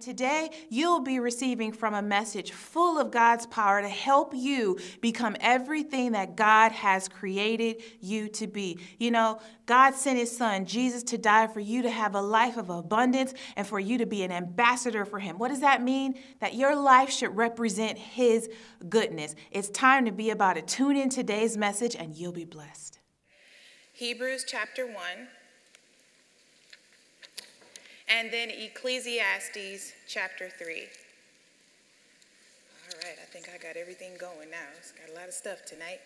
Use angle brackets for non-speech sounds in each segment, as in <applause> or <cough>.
Today, you'll be receiving from a message full of God's power to help you become everything that God has created you to be. You know, God sent His Son, Jesus, to die for you to have a life of abundance and for you to be an ambassador for Him. What does that mean? That your life should represent His goodness. It's time to be about it. Tune in today's message and you'll be blessed. Hebrews chapter 1 and then Ecclesiastes chapter 3. All right, I think I got everything going now. It's got a lot of stuff tonight.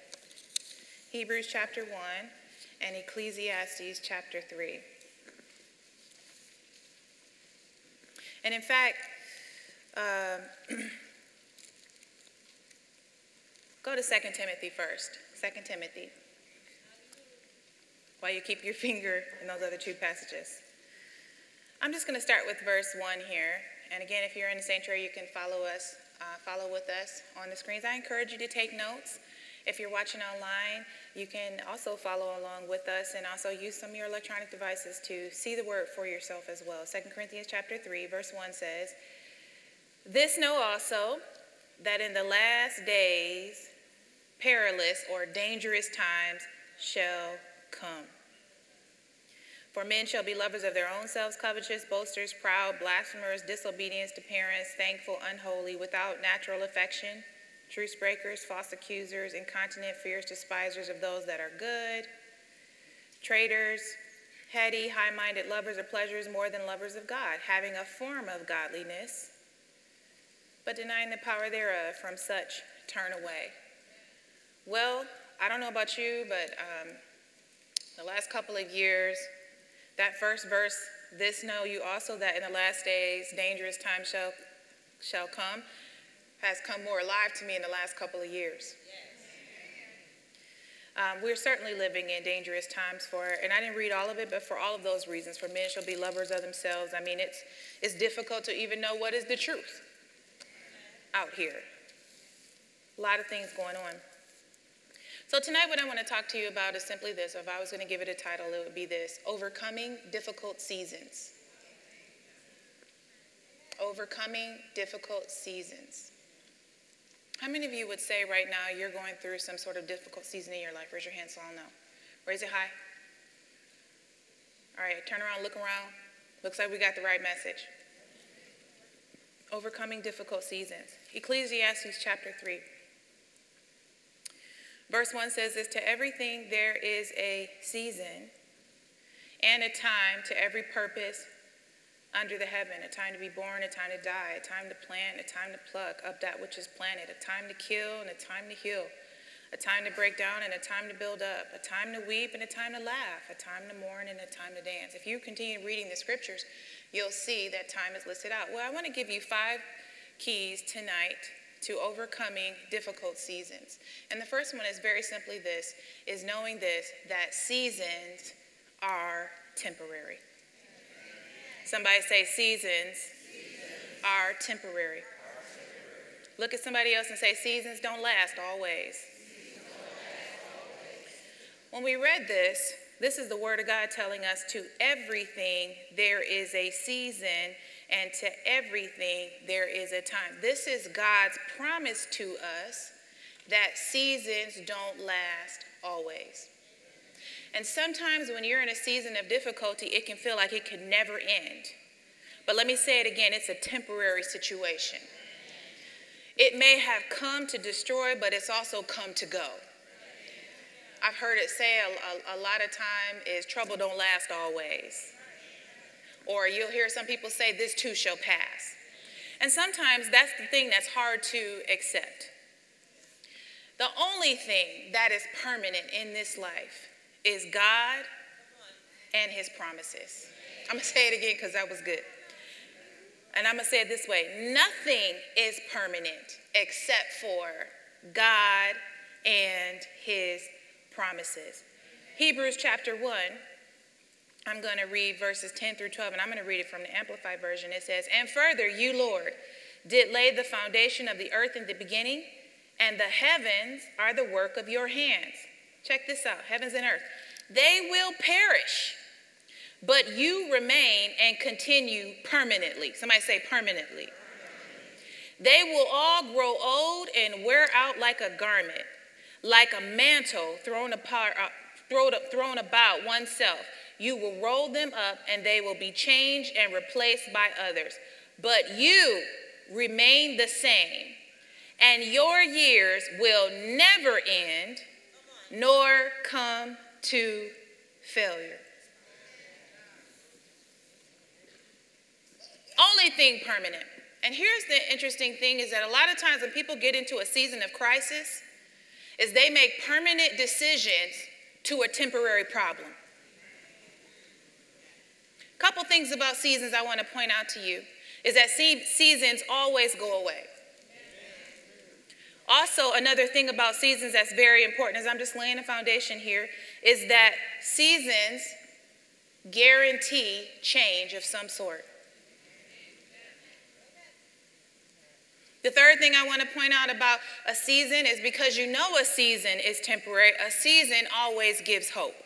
Hebrews chapter 1 and Ecclesiastes chapter 3. And in fact, um, <clears throat> go to 2 Timothy first. 2 Timothy. While you keep your finger in those other two passages. I'm just going to start with verse 1 here. And again, if you're in the sanctuary, you can follow us, uh, follow with us on the screens. I encourage you to take notes. If you're watching online, you can also follow along with us and also use some of your electronic devices to see the word for yourself as well. 2 Corinthians chapter 3, verse 1 says, This know also that in the last days perilous or dangerous times shall come. For men shall be lovers of their own selves, covetous, boasters, proud, blasphemers, disobedient to parents, thankful, unholy, without natural affection, truce breakers, false accusers, incontinent, fierce, despisers of those that are good, traitors, heady, high minded lovers of pleasures more than lovers of God, having a form of godliness, but denying the power thereof, from such turn away. Well, I don't know about you, but um, the last couple of years, that first verse, this know you also that in the last days dangerous times shall, shall come, has come more alive to me in the last couple of years. Um, we're certainly living in dangerous times for, and I didn't read all of it, but for all of those reasons, for men shall be lovers of themselves. I mean, it's, it's difficult to even know what is the truth out here. A lot of things going on. So, tonight, what I want to talk to you about is simply this. If I was going to give it a title, it would be this Overcoming Difficult Seasons. Overcoming Difficult Seasons. How many of you would say right now you're going through some sort of difficult season in your life? Raise your hand so I'll know. Raise it high. All right, turn around, look around. Looks like we got the right message. Overcoming difficult seasons. Ecclesiastes chapter 3. Verse 1 says this To everything there is a season and a time to every purpose under the heaven a time to be born, a time to die, a time to plant, a time to pluck up that which is planted, a time to kill and a time to heal, a time to break down and a time to build up, a time to weep and a time to laugh, a time to mourn and a time to dance. If you continue reading the scriptures, you'll see that time is listed out. Well, I want to give you five keys tonight to overcoming difficult seasons. And the first one is very simply this is knowing this that seasons are temporary. Somebody say seasons, Are, temporary. Look at somebody else and say seasons don't last always. When we read this, this is the word of God telling us to everything there is a season and to everything there is a time. This is God's promise to us that seasons don't last always. And sometimes when you're in a season of difficulty, it can feel like it can never end. But let me say it again it's a temporary situation. It may have come to destroy, but it's also come to go. I've heard it say a, a, a lot of time is trouble don't last always. Or you'll hear some people say, This too shall pass. And sometimes that's the thing that's hard to accept. The only thing that is permanent in this life is God and His promises. I'm gonna <laughs> say it again because that was good. And I'm gonna say it this way nothing is permanent except for God and His promises. Hebrews chapter 1 I'm going to read verses 10 through 12, and I'm going to read it from the Amplified Version. It says, And further, you, Lord, did lay the foundation of the earth in the beginning, and the heavens are the work of your hands. Check this out heavens and earth. They will perish, but you remain and continue permanently. Somebody say permanently. They will all grow old and wear out like a garment, like a mantle thrown, apart, uh, thrown, thrown about oneself. You will roll them up and they will be changed and replaced by others. But you remain the same, and your years will never end nor come to failure. Only thing permanent. And here's the interesting thing is that a lot of times when people get into a season of crisis, is they make permanent decisions to a temporary problem. Couple things about seasons I want to point out to you is that seasons always go away. Also, another thing about seasons that's very important, as I'm just laying a foundation here, is that seasons guarantee change of some sort. The third thing I want to point out about a season is because you know a season is temporary, a season always gives hope.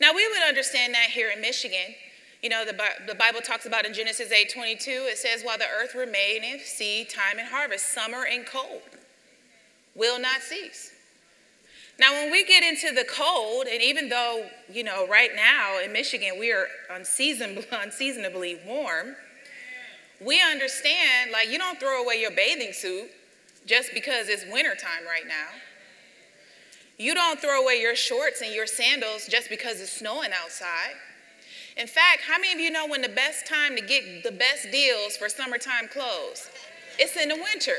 Now, we would understand that here in Michigan. You know, the, the Bible talks about in Genesis 8 22, it says, While the earth remaineth, seed, time, and harvest, summer and cold will not cease. Now, when we get into the cold, and even though, you know, right now in Michigan we are unseasonably, <laughs> unseasonably warm, we understand like you don't throw away your bathing suit just because it's wintertime right now. You don't throw away your shorts and your sandals just because it's snowing outside. In fact, how many of you know when the best time to get the best deals for summertime clothes? It's in the winter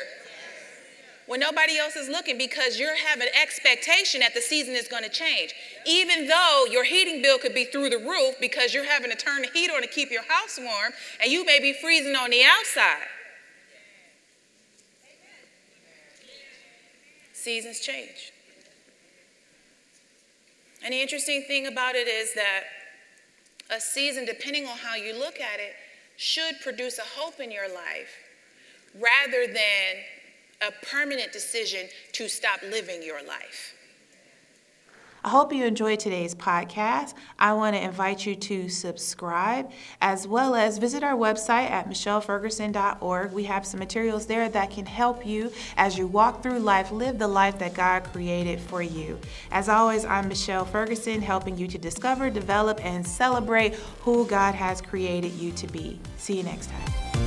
when nobody else is looking because you're having expectation that the season is going to change. Even though your heating bill could be through the roof because you're having to turn the heat on to keep your house warm and you may be freezing on the outside. Seasons change. And the interesting thing about it is that a season, depending on how you look at it, should produce a hope in your life rather than a permanent decision to stop living your life. I hope you enjoyed today's podcast. I want to invite you to subscribe as well as visit our website at michelleferguson.org. We have some materials there that can help you as you walk through life, live the life that God created for you. As always, I'm Michelle Ferguson, helping you to discover, develop, and celebrate who God has created you to be. See you next time.